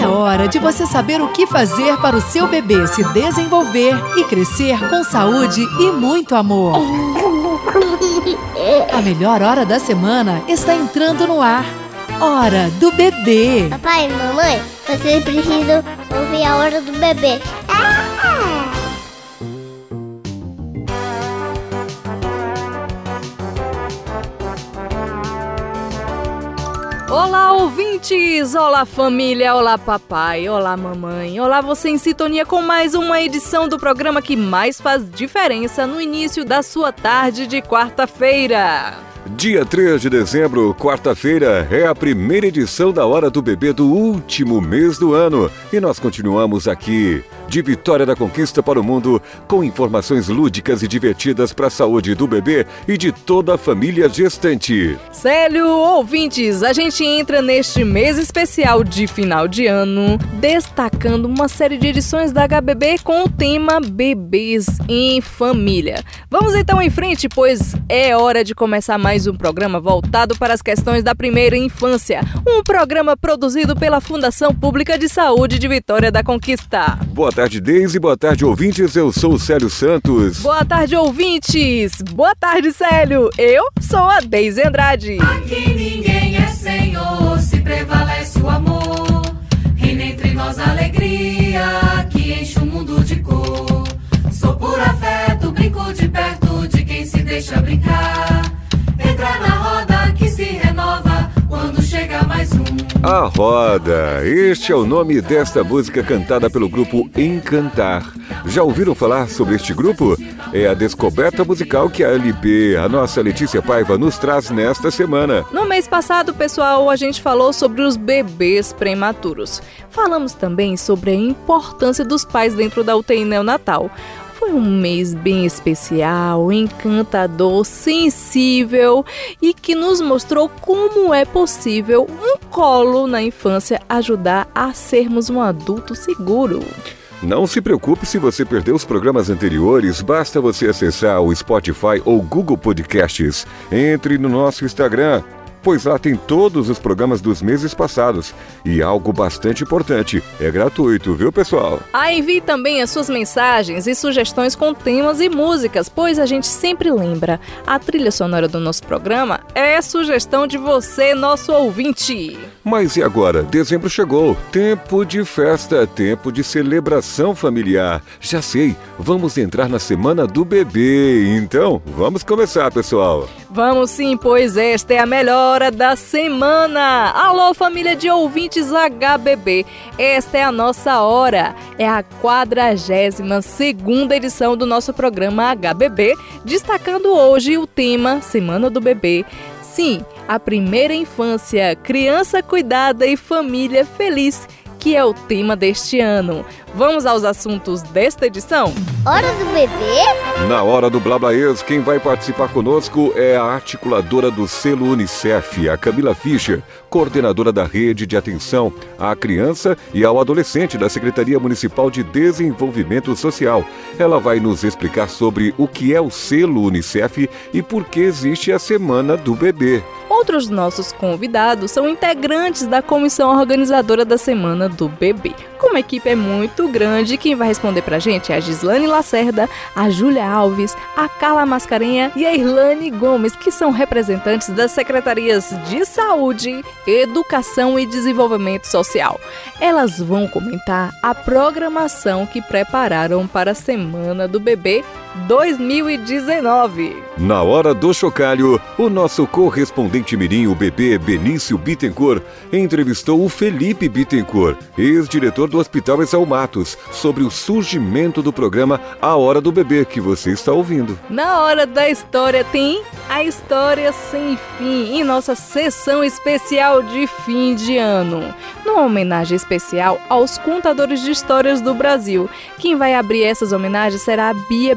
É hora de você saber o que fazer para o seu bebê se desenvolver e crescer com saúde e muito amor. A melhor hora da semana está entrando no ar. Hora do bebê. Papai e mamãe, vocês precisam ouvir a hora do bebê. Olá, ouvintes! Olá, família! Olá, papai! Olá, mamãe! Olá, você em sintonia com mais uma edição do programa que mais faz diferença no início da sua tarde de quarta-feira. Dia 3 de dezembro, quarta-feira, é a primeira edição da Hora do Bebê do último mês do ano. E nós continuamos aqui de Vitória da Conquista para o mundo, com informações lúdicas e divertidas para a saúde do bebê e de toda a família gestante. Célio, ouvintes, a gente entra neste mês especial de final de ano, destacando uma série de edições da HBB com o tema Bebês em Família. Vamos então em frente, pois é hora de começar mais um programa voltado para as questões da primeira infância. Um programa produzido pela Fundação Pública de Saúde de Vitória da Conquista. Boa tarde, Deise. Boa tarde, ouvintes. Eu sou o Célio Santos. Boa tarde, ouvintes. Boa tarde, Célio. Eu sou a Deise Andrade. Aqui ninguém é senhor, se prevalece o amor. Reina entre nós a alegria que enche o mundo de cor. Sou por afeto, brinco de perto de quem se deixa brincar. A Roda. Este é o nome desta música cantada pelo grupo Encantar. Já ouviram falar sobre este grupo? É a descoberta musical que a LP, a nossa Letícia Paiva, nos traz nesta semana. No mês passado, pessoal, a gente falou sobre os bebês prematuros. Falamos também sobre a importância dos pais dentro da UTI neonatal. Foi um mês bem especial, encantador, sensível e que nos mostrou como é possível um colo na infância ajudar a sermos um adulto seguro. Não se preocupe se você perdeu os programas anteriores, basta você acessar o Spotify ou Google Podcasts. Entre no nosso Instagram, pois lá tem todos os programas dos meses passados. E algo bastante importante, é gratuito, viu pessoal? Ah, envie também as suas mensagens e sugestões com temas e músicas, pois a gente sempre lembra, a trilha sonora do nosso programa é sugestão de você, nosso ouvinte. Mas e agora? Dezembro chegou. Tempo de festa, tempo de celebração familiar. Já sei, vamos entrar na semana do bebê. Então, vamos começar, pessoal. Vamos sim, pois esta é a melhor hora da semana. Alô, família de ouvintes HBB. Esta é a nossa hora. É a 42 segunda edição do nosso programa HBB, destacando hoje o tema Semana do Bebê. Sim, a primeira infância, criança cuidada e família feliz, que é o tema deste ano. Vamos aos assuntos desta edição? Hora do bebê? Na hora do Blablaês, quem vai participar conosco é a articuladora do selo Unicef, a Camila Fischer, coordenadora da rede de atenção à criança e ao adolescente da Secretaria Municipal de Desenvolvimento Social. Ela vai nos explicar sobre o que é o selo Unicef e por que existe a Semana do Bebê. Outros nossos convidados são integrantes da comissão organizadora da Semana do Bebê. Como a equipe é muito grande, quem vai responder pra gente é a Gislane Lacerda, a Júlia Alves, a Carla Mascarenha e a Irlane Gomes, que são representantes das secretarias de Saúde, Educação e Desenvolvimento Social. Elas vão comentar a programação que prepararam para a Semana do Bebê 2019. Na hora do chocalho, o nosso correspondente mirim, o bebê Benício Bittencourt, entrevistou o Felipe Bittencourt, ex-diretor do Hospital Exal Matos, sobre o surgimento do programa A Hora do Bebê, que você está ouvindo. Na hora da história tem a história sem fim em nossa sessão especial de fim de ano. Numa homenagem especial aos contadores de histórias do Brasil. Quem vai abrir essas homenagens será a Bia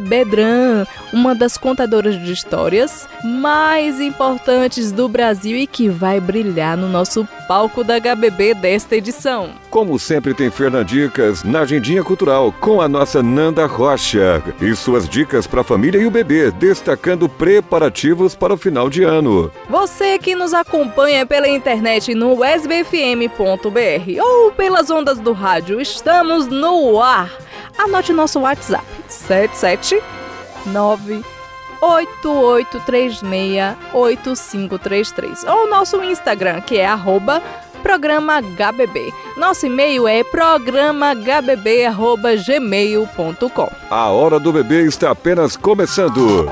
Uma das contadoras de histórias mais importantes do Brasil e que vai brilhar no nosso palco da HBB desta edição. Como sempre, tem Fernandicas na Agendinha Cultural com a nossa Nanda Rocha e suas dicas para a família e o bebê, destacando preparativos preparativos para o final de ano. Você que nos acompanha pela internet no sbfm.br ou pelas ondas do rádio, estamos no ar. Anote nosso WhatsApp: 779 88368533 ou nosso Instagram, que é arroba programa HBB. Nosso e-mail é programahbb@gmail.com. A hora do bebê está apenas começando.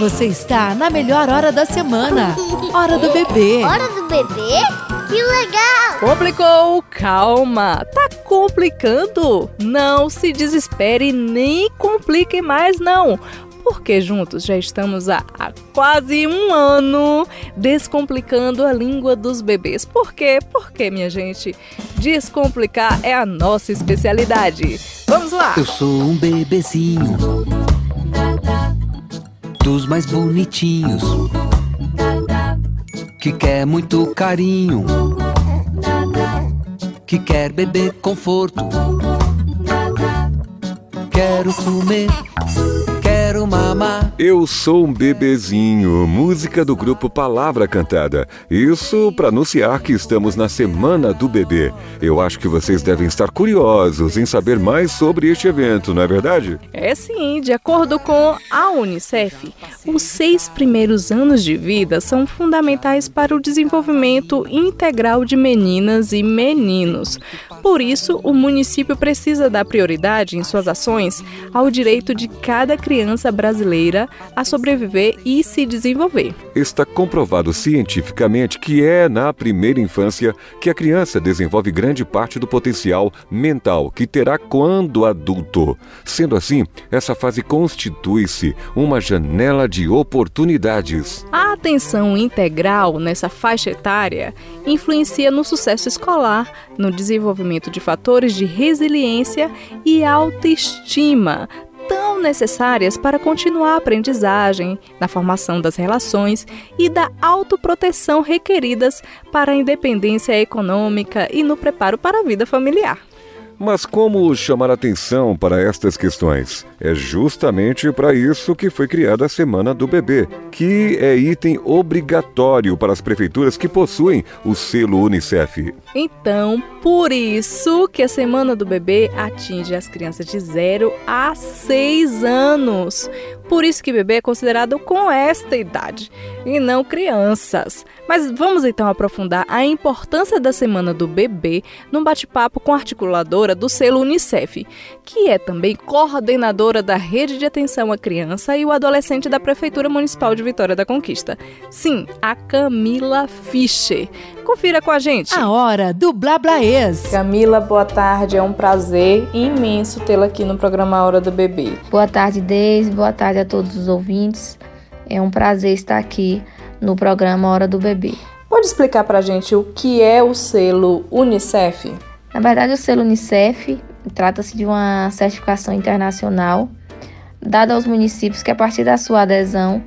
Você está na melhor hora da semana. Hora do bebê. Hora do bebê? Que legal! Complicou? Calma. Tá complicando? Não se desespere nem complique mais não porque juntos já estamos há, há, quase um ano descomplicando a língua dos bebês. Por quê? Porque, minha gente, descomplicar é a nossa especialidade. Vamos lá! Eu sou um bebezinho dos mais bonitinhos que quer muito carinho, que quer beber conforto. Quero comer quero mamar. Eu sou um bebezinho, música do grupo Palavra Cantada. Isso para anunciar que estamos na Semana do Bebê. Eu acho que vocês devem estar curiosos em saber mais sobre este evento, não é verdade? É sim, de acordo com a Unicef, os seis primeiros anos de vida são fundamentais para o desenvolvimento integral de meninas e meninos. Por isso, o município precisa dar prioridade em suas ações ao direito de cada criança brasileira a sobreviver e se desenvolver. Está comprovado cientificamente que é na primeira infância que a criança desenvolve grande parte do potencial mental que terá quando adulto. Sendo assim, essa fase constitui-se uma janela de oportunidades. A atenção integral nessa faixa etária influencia no sucesso escolar, no desenvolvimento de fatores de resiliência e autoestima, tão necessárias para continuar a aprendizagem, na formação das relações e da autoproteção requeridas para a independência econômica e no preparo para a vida familiar. Mas como chamar atenção para estas questões? É justamente para isso que foi criada a Semana do Bebê, que é item obrigatório para as prefeituras que possuem o selo Unicef. Então, por isso que a Semana do Bebê atinge as crianças de 0 a 6 anos. Por isso que bebê é considerado com esta idade e não crianças. Mas vamos então aprofundar a importância da Semana do Bebê num bate-papo com a articuladora do selo Unicef, que é também coordenadora da Rede de Atenção à Criança e o Adolescente da Prefeitura Municipal de Vitória da Conquista. Sim, a Camila Fischer. Confira com a gente. A hora do Blablaês. Camila, boa tarde. É um prazer imenso tê-la aqui no programa Hora do Bebê. Boa tarde, Deise. Boa tarde a todos os ouvintes. É um prazer estar aqui no programa Hora do Bebê. Pode explicar pra gente o que é o selo Unicef? Na verdade, o selo Unicef trata-se de uma certificação internacional dada aos municípios que, a partir da sua adesão,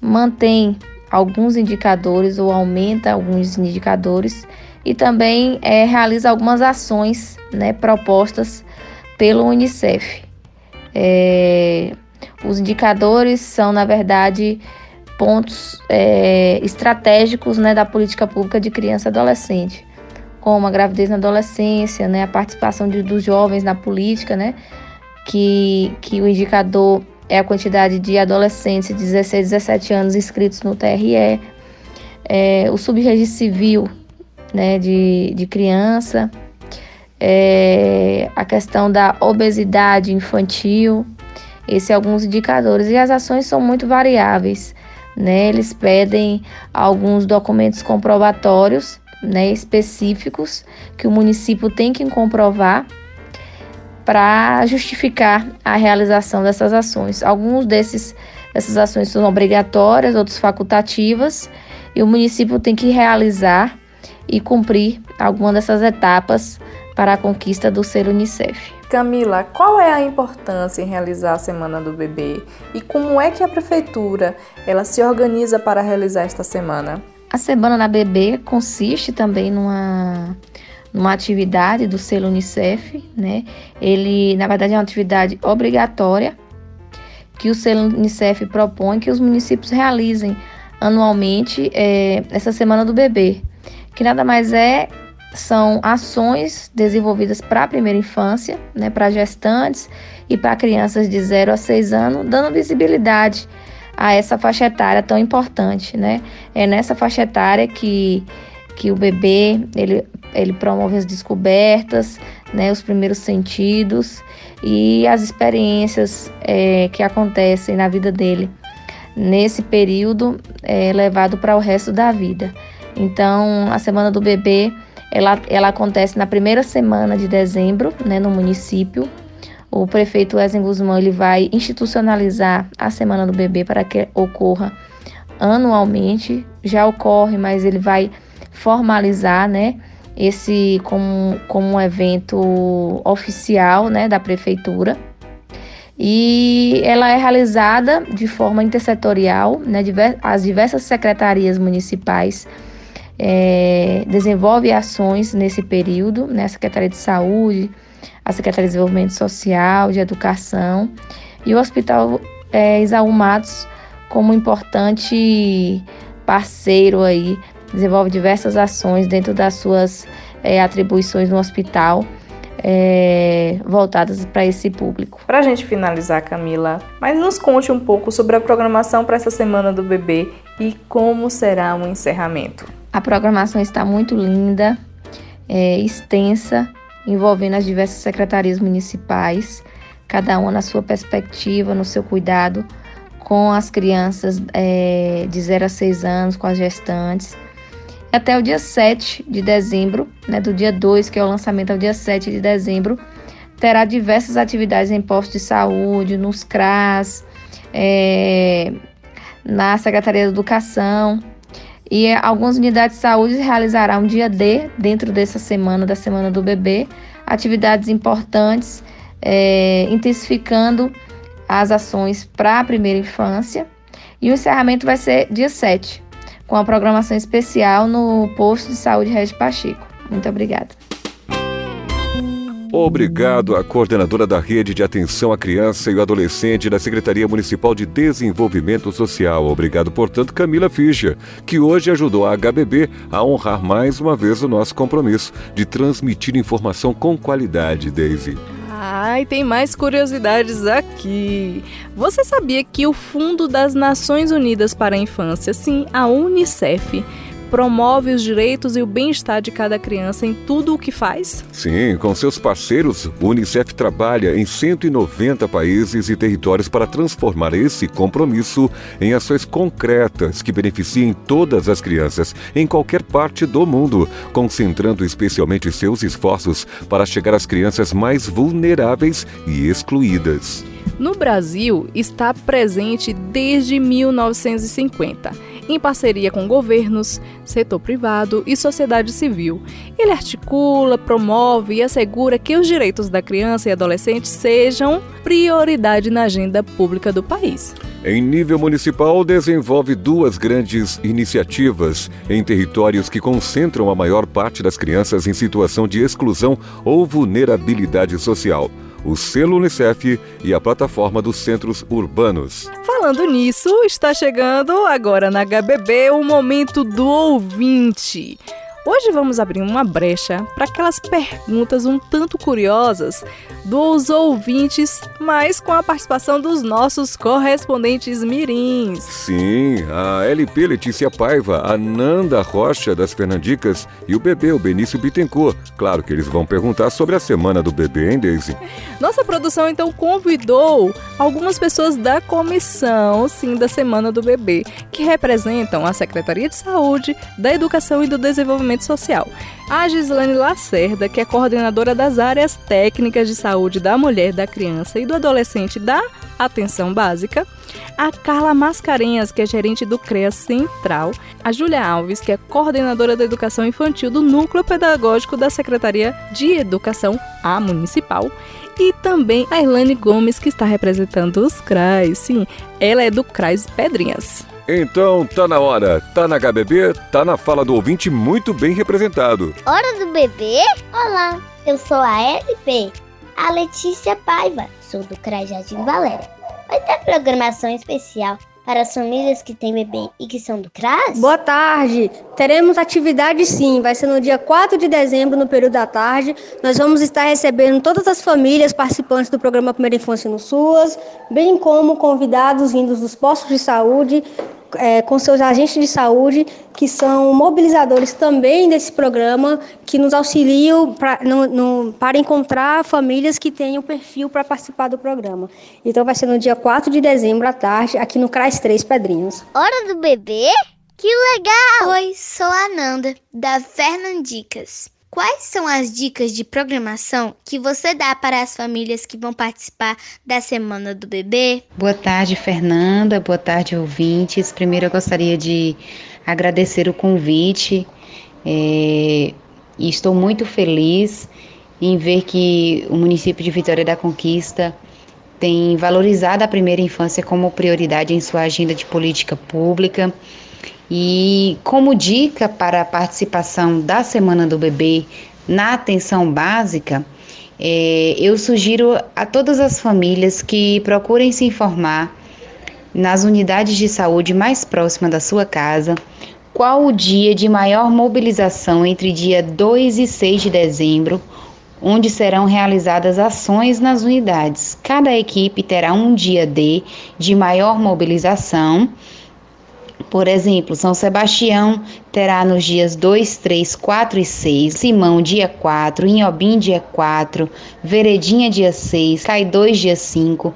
mantém alguns indicadores ou aumenta alguns indicadores e também é, realiza algumas ações né, propostas pelo Unicef. É, os indicadores são, na verdade, pontos é, estratégicos né, da política pública de criança e adolescente, como a gravidez na adolescência, né, a participação de, dos jovens na política, né, que, que o indicador é a quantidade de adolescentes de 16 17 anos inscritos no TRE, é, o subregistro civil né, de, de criança, é, a questão da obesidade infantil, esses são alguns indicadores. E as ações são muito variáveis. Né? Eles pedem alguns documentos comprobatórios né, específicos que o município tem que comprovar para justificar a realização dessas ações. Alguns desses dessas ações são obrigatórias, outros facultativas, e o município tem que realizar e cumprir alguma dessas etapas para a conquista do selo Unicef. Camila, qual é a importância em realizar a Semana do Bebê e como é que a prefeitura ela se organiza para realizar esta semana? A Semana da Bebê consiste também numa numa atividade do selo Unicef, né? Ele, na verdade, é uma atividade obrigatória que o selo Unicef propõe que os municípios realizem anualmente é, essa Semana do Bebê, que nada mais é são ações desenvolvidas para a primeira infância, né, para gestantes e para crianças de 0 a 6 anos, dando visibilidade a essa faixa etária tão importante, né? É nessa faixa etária que, que o bebê ele, ele promove as descobertas, né, os primeiros sentidos e as experiências é, que acontecem na vida dele nesse período é, levado para o resto da vida. Então, a semana do bebê ela, ela acontece na primeira semana de dezembro, né, no município. O prefeito Wesley Guzmão ele vai institucionalizar a semana do bebê para que ocorra anualmente. Já ocorre, mas ele vai formalizar, né, esse como, como um evento oficial, né, da prefeitura. E ela é realizada de forma intersetorial, né, as diversas secretarias municipais é, desenvolve ações nesse período, né? A Secretaria de Saúde, a Secretaria de Desenvolvimento Social, de Educação e o Hospital é, Isaú Matos como importante parceiro aí, desenvolve diversas ações dentro das suas é, atribuições no hospital. É, voltadas para esse público. Para a gente finalizar, Camila, mas nos conte um pouco sobre a programação para essa semana do bebê e como será o encerramento. A programação está muito linda, é, extensa, envolvendo as diversas secretarias municipais, cada uma na sua perspectiva, no seu cuidado com as crianças é, de 0 a 6 anos, com as gestantes. Até o dia 7 de dezembro, né, do dia 2, que é o lançamento ao dia 7 de dezembro, terá diversas atividades em postos de saúde, nos CRAS, é, na Secretaria de Educação, e algumas unidades de saúde realizarão um dia D, dentro dessa semana, da Semana do Bebê, atividades importantes, é, intensificando as ações para a primeira infância. E o encerramento vai ser dia 7, com a programação especial no posto de saúde Regi Pacheco. Muito obrigada. Obrigado à coordenadora da Rede de Atenção à Criança e o Adolescente da Secretaria Municipal de Desenvolvimento Social. Obrigado, portanto, Camila Fischer, que hoje ajudou a HBB a honrar mais uma vez o nosso compromisso de transmitir informação com qualidade, Daisy. Ai, tem mais curiosidades aqui. Você sabia que o Fundo das Nações Unidas para a Infância, sim, a UNICEF, promove os direitos e o bem-estar de cada criança em tudo o que faz? Sim, com seus parceiros, o Unicef trabalha em 190 países e territórios para transformar esse compromisso em ações concretas que beneficiem todas as crianças em qualquer parte do mundo, concentrando especialmente seus esforços para chegar às crianças mais vulneráveis e excluídas. No Brasil, está presente desde 1950 em parceria com governos, setor privado e sociedade civil. Ele articula, promove e assegura que os direitos da criança e adolescente sejam prioridade na agenda pública do país. Em nível municipal, desenvolve duas grandes iniciativas em territórios que concentram a maior parte das crianças em situação de exclusão ou vulnerabilidade social o selo Unicef e a plataforma dos centros urbanos. Falando nisso, está chegando agora na HBB o momento do ouvinte. Hoje vamos abrir uma brecha para aquelas perguntas um tanto curiosas dos ouvintes, mas com a participação dos nossos correspondentes mirins. Sim, a LP Letícia Paiva, a Nanda Rocha das Fernandicas e o bebê, o Benício Bittencourt. Claro que eles vão perguntar sobre a semana do bebê, hein, Daisy? Nossa produção então convidou algumas pessoas da comissão, sim, da semana do bebê, que representam a Secretaria de Saúde, da Educação e do Desenvolvimento Desenvolvimento Social. A Gislane Lacerda, que é coordenadora das áreas técnicas de saúde da mulher, da criança e do adolescente da atenção básica. A Carla Mascarenhas, que é gerente do CREA Central. A Júlia Alves, que é coordenadora da educação infantil do Núcleo Pedagógico da Secretaria de Educação, a Municipal e também a Irlane Gomes, que está representando os CRAs. Sim, ela é do CRAS Pedrinhas. Então tá na hora, tá na HBB, tá na fala do ouvinte muito bem representado. Hora do bebê? Olá, eu sou a LP, a Letícia Paiva, sou do CRAS Jardim Valéria. vai ter programação especial para as famílias que têm bebê e que são do CRAS? Boa tarde! Teremos atividade sim, vai ser no dia 4 de dezembro, no período da tarde. Nós vamos estar recebendo todas as famílias participantes do programa Primeira Infância no SUAS, bem como convidados vindos dos postos de saúde, é, com seus agentes de saúde, que são mobilizadores também desse programa, que nos auxiliam pra, no, no, para encontrar famílias que tenham perfil para participar do programa. Então vai ser no dia 4 de dezembro à tarde, aqui no CRAS 3 Pedrinhos. Hora do bebê? Que legal! Oi, sou a Ananda, da Fernandicas. Quais são as dicas de programação que você dá para as famílias que vão participar da Semana do Bebê? Boa tarde, Fernanda. Boa tarde, ouvintes. Primeiro, eu gostaria de agradecer o convite é, e estou muito feliz em ver que o município de Vitória da Conquista tem valorizado a primeira infância como prioridade em sua agenda de política pública e como dica para a participação da Semana do Bebê na atenção básica, é, eu sugiro a todas as famílias que procurem se informar nas unidades de saúde mais próximas da sua casa qual o dia de maior mobilização entre dia 2 e 6 de dezembro, onde serão realizadas ações nas unidades. Cada equipe terá um dia D de maior mobilização por exemplo, São Sebastião terá nos dias 2, 3, 4 e 6, Simão dia 4, Inhobim dia 4, Veredinha dia 6, Cai 2 dia 5.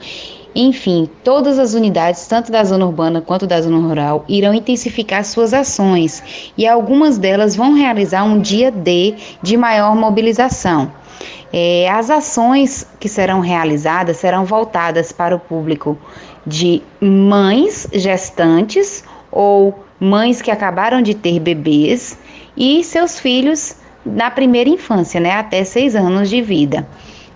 Enfim, todas as unidades, tanto da zona urbana quanto da zona rural, irão intensificar suas ações e algumas delas vão realizar um dia D de maior mobilização. É, as ações que serão realizadas serão voltadas para o público de mães gestantes ou mães que acabaram de ter bebês e seus filhos na primeira infância, né, até seis anos de vida.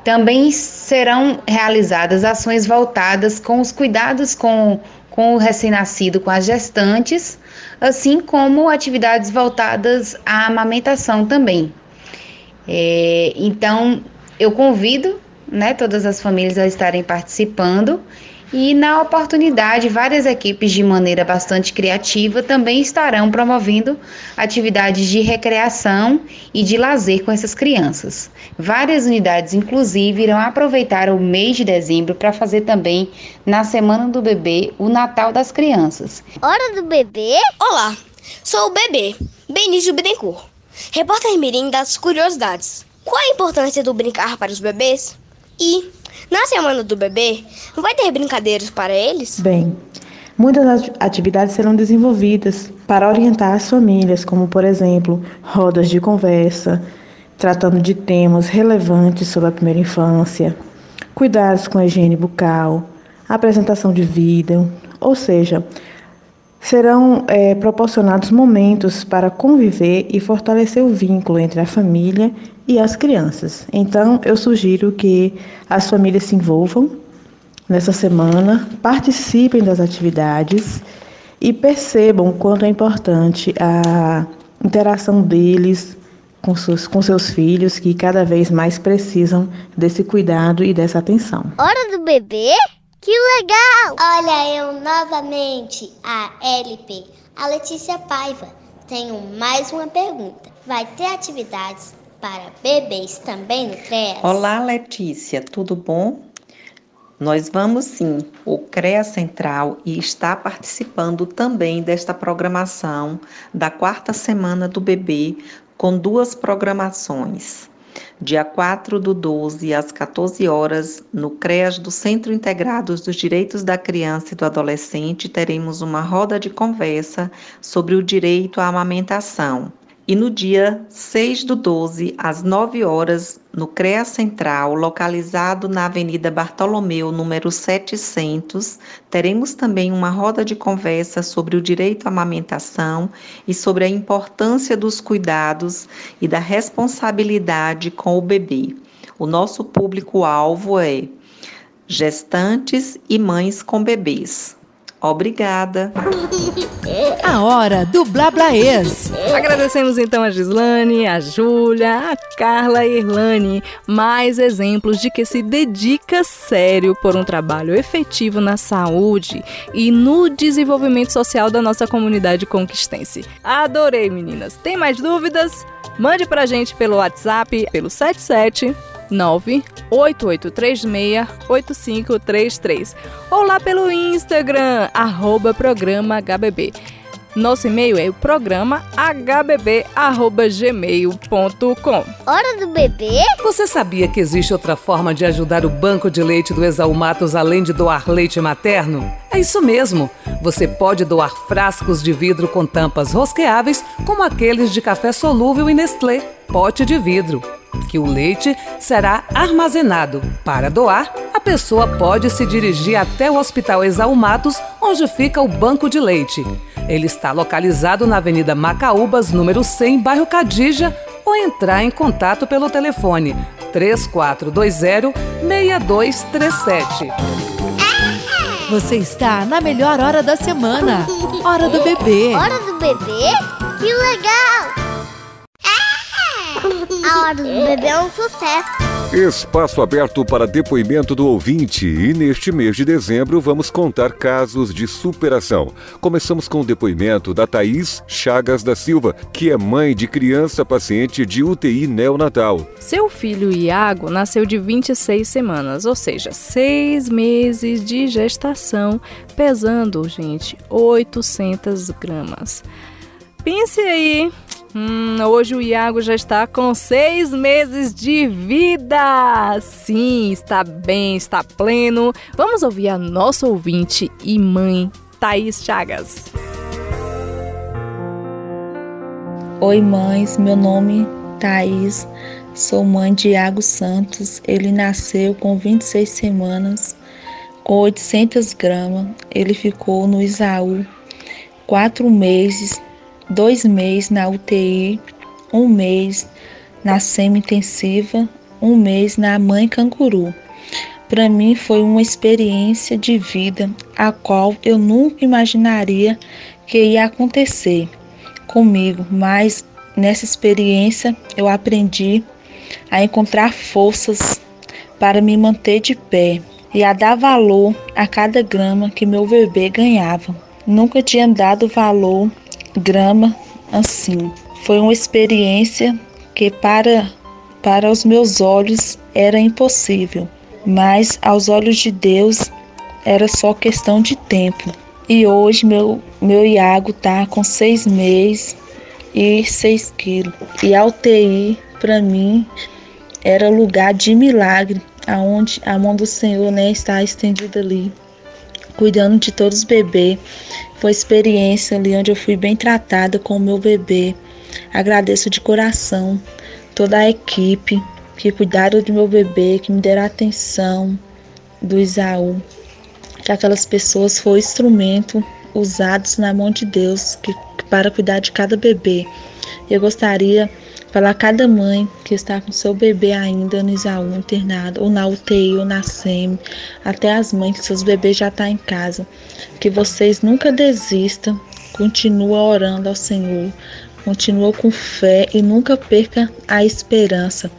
Também serão realizadas ações voltadas com os cuidados com, com o recém-nascido, com as gestantes, assim como atividades voltadas à amamentação também. É, então, eu convido né, todas as famílias a estarem participando e na oportunidade, várias equipes, de maneira bastante criativa, também estarão promovendo atividades de recreação e de lazer com essas crianças. Várias unidades, inclusive, irão aproveitar o mês de dezembro para fazer também, na Semana do Bebê, o Natal das Crianças. Hora do bebê? Olá, sou o bebê, Benício Bittencourt, repórter Mirim das Curiosidades. Qual a importância do brincar para os bebês? E na semana do bebê, vai ter brincadeiras para eles? Bem, muitas atividades serão desenvolvidas para orientar as famílias, como por exemplo, rodas de conversa, tratando de temas relevantes sobre a primeira infância, cuidados com a higiene bucal, apresentação de vídeo, ou seja, serão é, proporcionados momentos para conviver e fortalecer o vínculo entre a família e as crianças. Então, eu sugiro que as famílias se envolvam nessa semana, participem das atividades e percebam o quanto é importante a interação deles com seus, com seus filhos, que cada vez mais precisam desse cuidado e dessa atenção. Hora do bebê? Que legal! Olha eu novamente, a LP, a Letícia Paiva. Tenho mais uma pergunta. Vai ter atividades para bebês também no CREAS? Olá, Letícia, tudo bom? Nós vamos sim, o CREA Central e está participando também desta programação da quarta semana do bebê com duas programações. Dia 4 do 12, às 14 horas, no CREAS do Centro Integrados dos Direitos da Criança e do Adolescente, teremos uma roda de conversa sobre o direito à amamentação. E no dia 6 do 12, às 9 horas, no CREA Central, localizado na Avenida Bartolomeu, número 700, teremos também uma roda de conversa sobre o direito à amamentação e sobre a importância dos cuidados e da responsabilidade com o bebê. O nosso público-alvo é gestantes e mães com bebês. Obrigada. A hora do Blablaês. Agradecemos então a Gislane, a Júlia, a Carla e a Irlane. Mais exemplos de que se dedica sério por um trabalho efetivo na saúde e no desenvolvimento social da nossa comunidade conquistense. Adorei, meninas. Tem mais dúvidas? Mande pra gente pelo WhatsApp, pelo 77 988368533 ou lá pelo Instagram, arroba programa HBB. Nosso e-mail é o programa hbb@gmail.com. Hora do bebê? Você sabia que existe outra forma de ajudar o banco de leite do Exalmatos além de doar leite materno? É isso mesmo. Você pode doar frascos de vidro com tampas rosqueáveis, como aqueles de café solúvel e Nestlé, pote de vidro que o leite será armazenado. Para doar, a pessoa pode se dirigir até o Hospital Exalmatos, onde fica o banco de leite. Ele está localizado na Avenida Macaúbas, número 100, bairro Cadija, ou entrar em contato pelo telefone 3420-6237. Você está na melhor hora da semana. Hora do bebê. Hora do bebê? Que legal! A hora do bebê é um sucesso. Espaço aberto para depoimento do ouvinte e neste mês de dezembro vamos contar casos de superação. Começamos com o depoimento da Thaís Chagas da Silva, que é mãe de criança paciente de UTI neonatal. Seu filho Iago nasceu de 26 semanas, ou seja, seis meses de gestação, pesando, gente, 800 gramas. Pense aí, Hum, hoje o Iago já está com seis meses de vida. Sim, está bem, está pleno. Vamos ouvir a nossa ouvinte e mãe, Thaís Chagas. Oi, mães. Meu nome é Thaís. Sou mãe de Iago Santos. Ele nasceu com 26 semanas, com 800 gramas. Ele ficou no Isaú quatro meses dois meses na UTI, um mês na semi-intensiva, um mês na mãe canguru. Para mim foi uma experiência de vida a qual eu nunca imaginaria que ia acontecer comigo, mas nessa experiência eu aprendi a encontrar forças para me manter de pé e a dar valor a cada grama que meu bebê ganhava. Nunca tinha dado valor grama assim. Foi uma experiência que para para os meus olhos era impossível, mas aos olhos de Deus era só questão de tempo. E hoje meu meu Iago tá com seis meses e seis quilos. E a UTI para mim era lugar de milagre, aonde a mão do Senhor né, está estendida ali, cuidando de todos os bebês. Foi experiência ali onde eu fui bem tratada com o meu bebê. Agradeço de coração toda a equipe que cuidaram do meu bebê, que me deram atenção do Isaú. Que aquelas pessoas foram instrumento usados na mão de Deus que, para cuidar de cada bebê. Eu gostaria para cada mãe que está com seu bebê ainda no Isaú internado, ou na UTI, ou na SEMI, até as mães que seus bebês já estão tá em casa, que vocês nunca desistam, continua orando ao Senhor, continua com fé e nunca perca a esperança,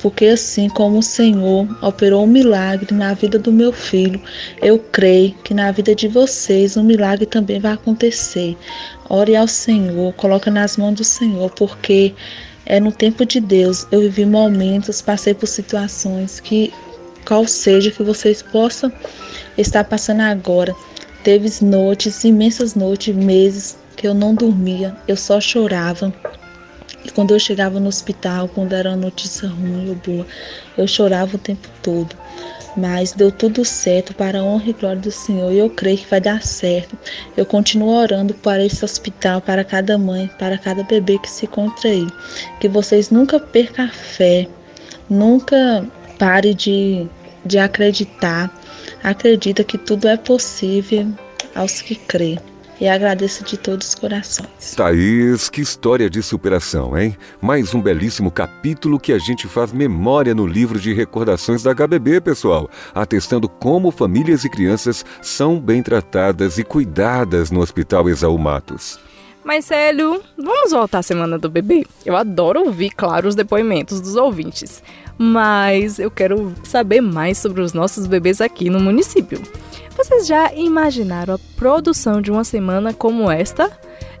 porque assim como o Senhor operou um milagre na vida do meu filho, eu creio que na vida de vocês um milagre também vai acontecer. Ore ao Senhor, coloca nas mãos do Senhor, porque é no tempo de Deus. Eu vivi momentos, passei por situações que, qual seja que vocês possam estar passando agora. Teve noites, imensas noites, meses que eu não dormia, eu só chorava. E quando eu chegava no hospital, quando era notícia ruim ou boa, eu chorava o tempo todo mas deu tudo certo para a honra e glória do Senhor e eu creio que vai dar certo. Eu continuo orando para esse hospital, para cada mãe, para cada bebê que se encontra aí. Que vocês nunca percam a fé, nunca pare de, de acreditar. Acredita que tudo é possível aos que crê. E agradeço de todos os corações. Thaís, que história de superação, hein? Mais um belíssimo capítulo que a gente faz memória no livro de recordações da HBB, pessoal, atestando como famílias e crianças são bem tratadas e cuidadas no Hospital Exaú Matos. Mas, Célio, vamos voltar à Semana do Bebê? Eu adoro ouvir, claro, os depoimentos dos ouvintes. Mas eu quero saber mais sobre os nossos bebês aqui no município. Vocês já imaginaram a produção de uma semana como esta?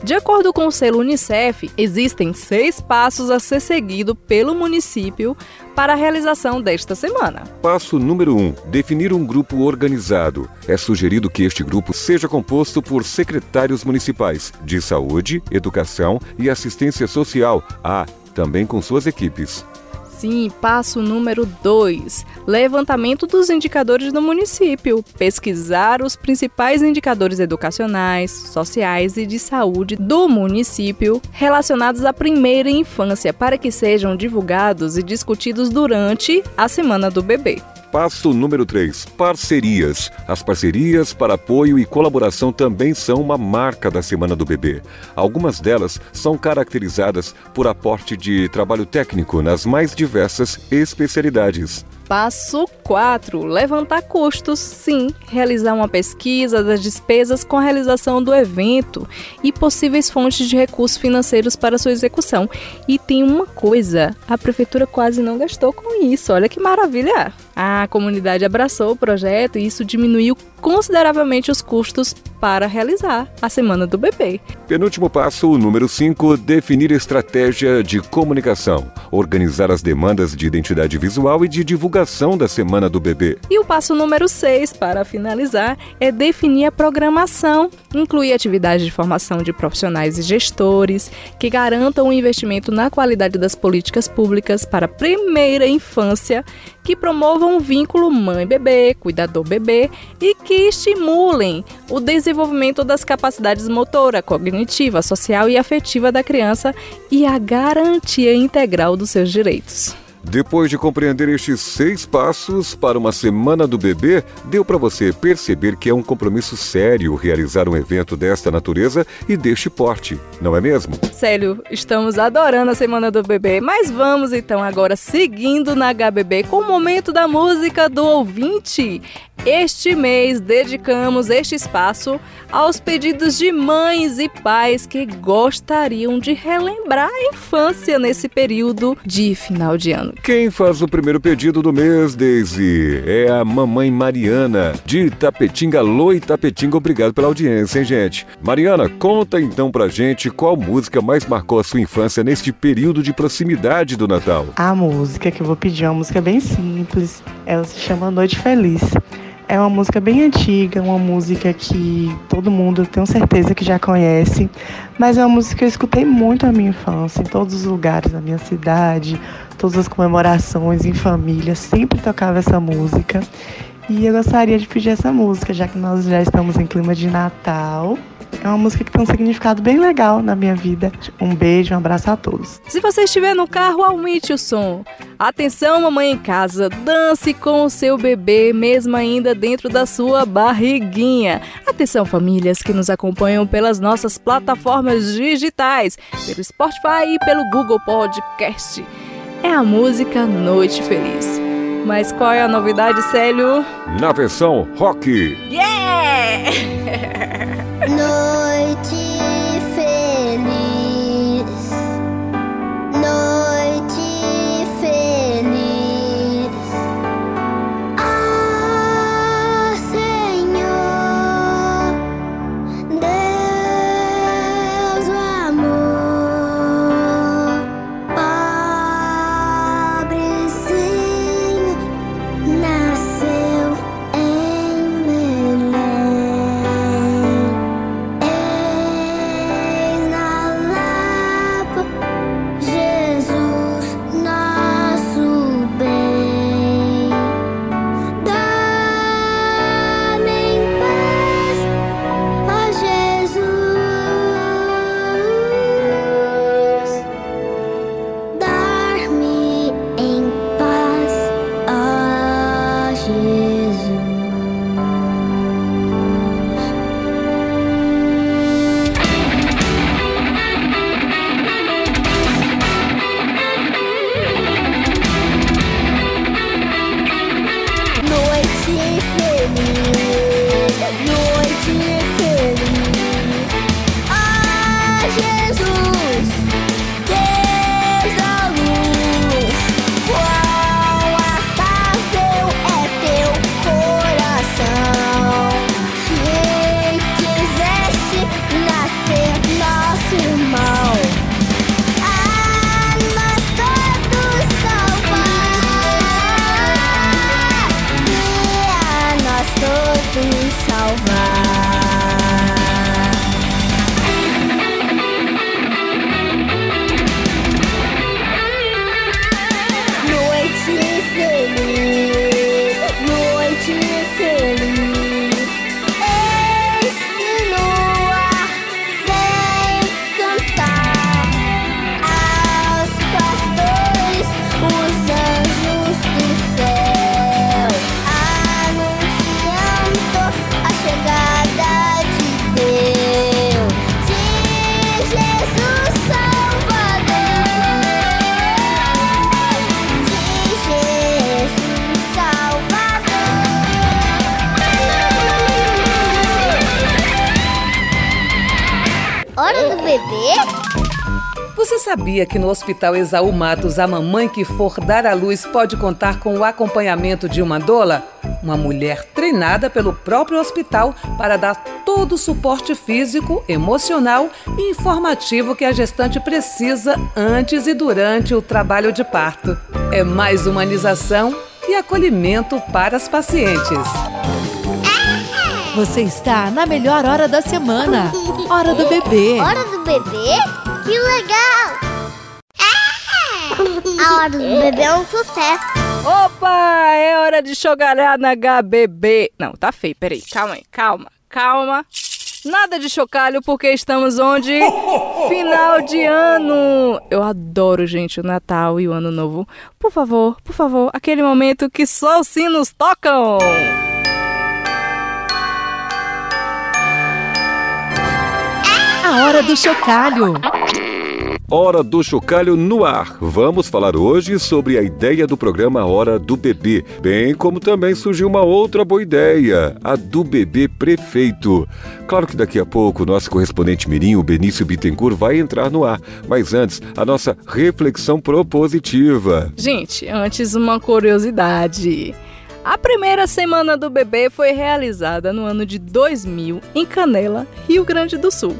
De acordo com o selo Unicef, existem seis passos a ser seguido pelo município para a realização desta semana. Passo número 1: um, definir um grupo organizado. É sugerido que este grupo seja composto por secretários municipais de saúde, educação e assistência social, ah, também com suas equipes. Sim, passo número 2: levantamento dos indicadores do município. Pesquisar os principais indicadores educacionais, sociais e de saúde do município relacionados à primeira infância para que sejam divulgados e discutidos durante a Semana do Bebê. Passo número 3: parcerias. As parcerias para apoio e colaboração também são uma marca da Semana do Bebê. Algumas delas são caracterizadas por aporte de trabalho técnico nas mais diversas especialidades. Passo 4. Levantar custos. Sim, realizar uma pesquisa das despesas com a realização do evento e possíveis fontes de recursos financeiros para sua execução. E tem uma coisa: a prefeitura quase não gastou com isso. Olha que maravilha! A comunidade abraçou o projeto e isso diminuiu consideravelmente os custos para realizar a Semana do Bebê. Penúltimo passo, o número 5, definir estratégia de comunicação, organizar as demandas de identidade visual e de divulgação da Semana do Bebê. E o passo número 6, para finalizar, é definir a programação, incluir atividades de formação de profissionais e gestores que garantam o investimento na qualidade das políticas públicas para a primeira infância, que promovam o vínculo mãe-bebê, cuidador-bebê e que estimulem o desenvolvimento das capacidades motora, cognitiva, social e afetiva da criança e a garantia integral dos seus direitos. Depois de compreender estes seis passos para uma semana do bebê, deu para você perceber que é um compromisso sério realizar um evento desta natureza e deste porte, não é mesmo? Célio, estamos adorando a semana do bebê, mas vamos então agora seguindo na HBB com o momento da música do ouvinte. Este mês dedicamos este espaço aos pedidos de mães e pais que gostariam de relembrar a infância nesse período de final de ano. Quem faz o primeiro pedido do mês, Daisy? É a mamãe Mariana, de Tapetinga. Alô, Tapetinga, obrigado pela audiência, hein, gente? Mariana, conta então pra gente qual música mais marcou a sua infância neste período de proximidade do Natal. A música que eu vou pedir é uma música bem simples, ela se chama Noite Feliz. É uma música bem antiga, uma música que todo mundo tenho certeza que já conhece, mas é uma música que eu escutei muito na minha infância, em todos os lugares da minha cidade, todas as comemorações em família, sempre tocava essa música. E eu gostaria de pedir essa música, já que nós já estamos em clima de Natal. É uma música que tem um significado bem legal na minha vida. Um beijo, um abraço a todos. Se você estiver no carro, aumente o som. Atenção, mamãe em casa, dance com o seu bebê, mesmo ainda dentro da sua barriguinha. Atenção, famílias que nos acompanham pelas nossas plataformas digitais, pelo Spotify e pelo Google Podcast. É a música Noite Feliz. Mas qual é a novidade, Célio? Na versão rock. Yeah! Noite sabia que no Hospital Exaú Matos a mamãe que for dar à luz pode contar com o acompanhamento de uma doula? Uma mulher treinada pelo próprio hospital para dar todo o suporte físico, emocional e informativo que a gestante precisa antes e durante o trabalho de parto. É mais humanização e acolhimento para as pacientes. Você está na melhor hora da semana. Hora do bebê. Hora do bebê? Que legal! A hora do bebê é um sucesso. Opa, é hora de chogalhar na HBB. Não, tá feio, peraí. Calma aí, calma, calma. Nada de chocalho porque estamos onde? Final de ano! Eu adoro, gente, o Natal e o Ano Novo. Por favor, por favor, aquele momento que só os sinos tocam! A hora do chocalho. Hora do Chocalho no ar. Vamos falar hoje sobre a ideia do programa Hora do Bebê, bem como também surgiu uma outra boa ideia, a do bebê prefeito. Claro que daqui a pouco nosso correspondente mirim, o Benício Bittencourt, vai entrar no ar, mas antes, a nossa reflexão propositiva. Gente, antes uma curiosidade. A primeira semana do bebê foi realizada no ano de 2000 em Canela, Rio Grande do Sul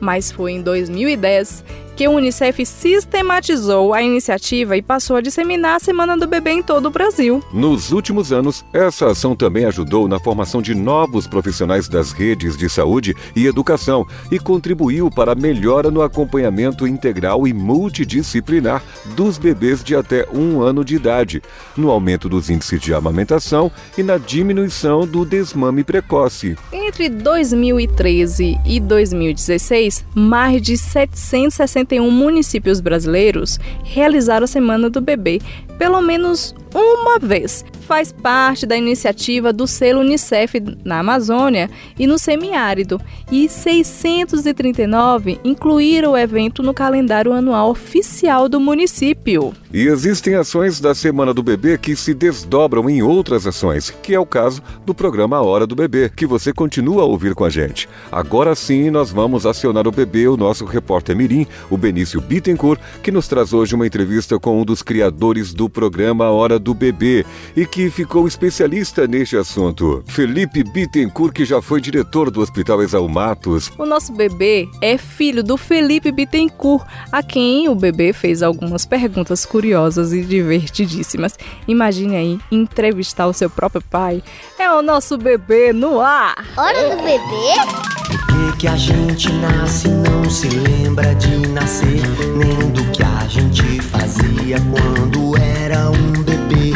mas foi em 2010 que o Unicef sistematizou a iniciativa e passou a disseminar a Semana do Bebê em todo o Brasil. Nos últimos anos, essa ação também ajudou na formação de novos profissionais das redes de saúde e educação e contribuiu para a melhora no acompanhamento integral e multidisciplinar dos bebês de até um ano de idade, no aumento dos índices de amamentação e na diminuição do desmame precoce. Entre 2013 e 2016, mais de 760 61 municípios brasileiros realizaram a Semana do Bebê pelo menos uma vez. Faz parte da iniciativa do selo Unicef na Amazônia e no semiárido, e 639 incluíram o evento no calendário anual oficial do município. E existem ações da Semana do Bebê que se desdobram em outras ações, que é o caso do programa Hora do Bebê, que você continua a ouvir com a gente. Agora sim, nós vamos acionar o bebê, o nosso repórter Mirim, o Benício Bittencourt, que nos traz hoje uma entrevista com um dos criadores do programa Hora do Bebê e que ficou especialista neste assunto. Felipe Bittencourt, que já foi diretor do Hospital Exalmatos. O nosso bebê é filho do Felipe Bittencourt, a quem o bebê fez algumas perguntas curiosas e divertidíssimas. Imagine aí entrevistar o seu próprio pai. É o nosso bebê no ar. Hora do bebê? Por que, que a gente nasce e não se lembra de nascer? Nem do que a gente fazia quando era um bebê.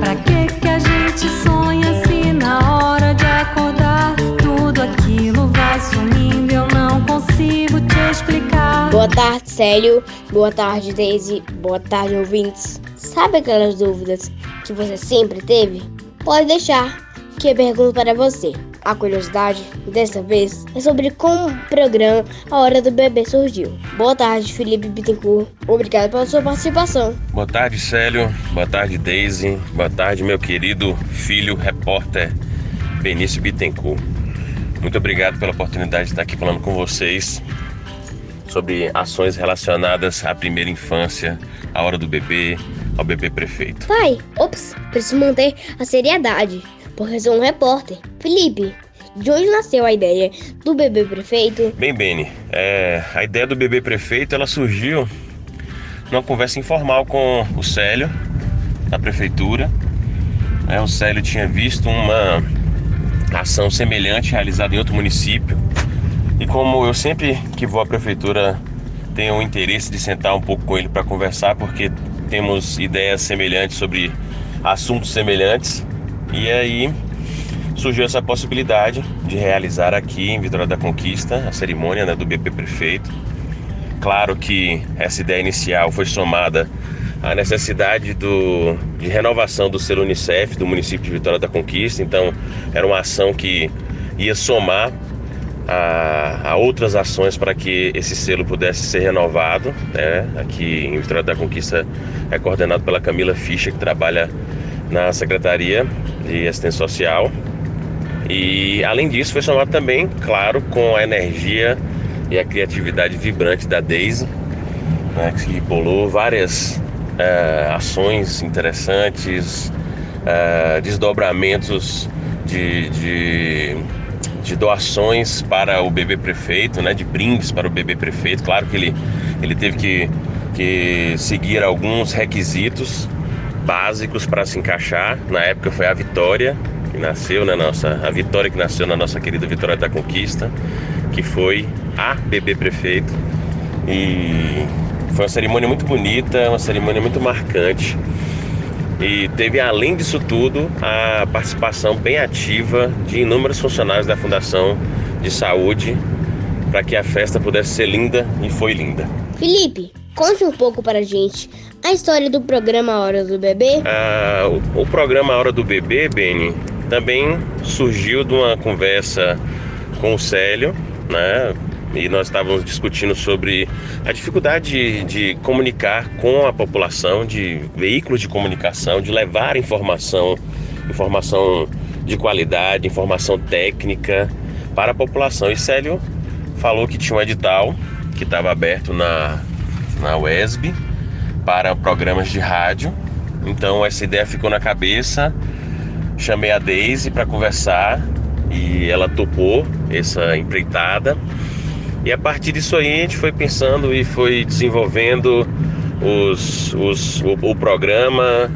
Pra que que a gente sonha se na hora de acordar tudo aquilo vai sumindo? Eu não consigo te explicar. Boa tarde, Célio. Boa tarde, Daisy. Boa tarde, ouvintes. Sabe aquelas dúvidas que você sempre teve? Pode deixar, que pergunto para você. A curiosidade, dessa vez, é sobre como o programa A Hora do Bebê surgiu. Boa tarde, Felipe Bittencourt. Obrigado pela sua participação. Boa tarde, Célio. Boa tarde, Daisy. Boa tarde, meu querido filho repórter Benício Bittencourt. Muito obrigado pela oportunidade de estar aqui falando com vocês sobre ações relacionadas à primeira infância, à hora do bebê, ao bebê prefeito. Pai, ops, preciso manter a seriedade, porque sou um repórter. Felipe, de onde nasceu a ideia do bebê prefeito? Bem, Beni, é, a ideia do bebê prefeito ela surgiu numa conversa informal com o Célio, da prefeitura. É, o Célio tinha visto uma ação semelhante realizada em outro município. E como eu sempre que vou à prefeitura tenho o interesse de sentar um pouco com ele para conversar, porque temos ideias semelhantes sobre assuntos semelhantes. E aí surgiu essa possibilidade de realizar aqui em Vitória da Conquista a cerimônia né, do BP Prefeito. Claro que essa ideia inicial foi somada à necessidade do, de renovação do selo Unicef do município de Vitória da Conquista, então era uma ação que ia somar a, a, outras ações para que esse selo pudesse ser renovado. Né? Aqui em Vitória da Conquista é coordenado pela Camila Fischer, que trabalha na Secretaria de Assistência Social. E além disso, foi somado também, claro, com a energia e a criatividade vibrante da Daisy, né, que bolou várias uh, ações interessantes, uh, desdobramentos de, de de doações para o bebê prefeito, né, de brindes para o bebê prefeito. Claro que ele, ele teve que, que seguir alguns requisitos básicos para se encaixar. Na época foi a Vitória, que nasceu na nossa, a Vitória que nasceu na nossa querida Vitória da Conquista, que foi a bebê prefeito. E foi uma cerimônia muito bonita, uma cerimônia muito marcante. E teve, além disso tudo, a participação bem ativa de inúmeros funcionários da Fundação de Saúde para que a festa pudesse ser linda e foi linda. Felipe, conte um pouco para a gente a história do programa Hora do Bebê. Ah, o, o programa Hora do Bebê, Beni, também surgiu de uma conversa com o Célio, né? e nós estávamos discutindo sobre a dificuldade de, de, comunicar com a população, de veículos de comunicação, de levar informação, informação de qualidade, informação técnica para a população. E Célio falou que tinha um edital que estava aberto na, na UESB para programas de rádio. Então essa ideia ficou na cabeça. Chamei a Daisy para conversar e ela topou essa empreitada. E a partir disso aí a gente foi pensando e foi desenvolvendo os, os, o, o programa.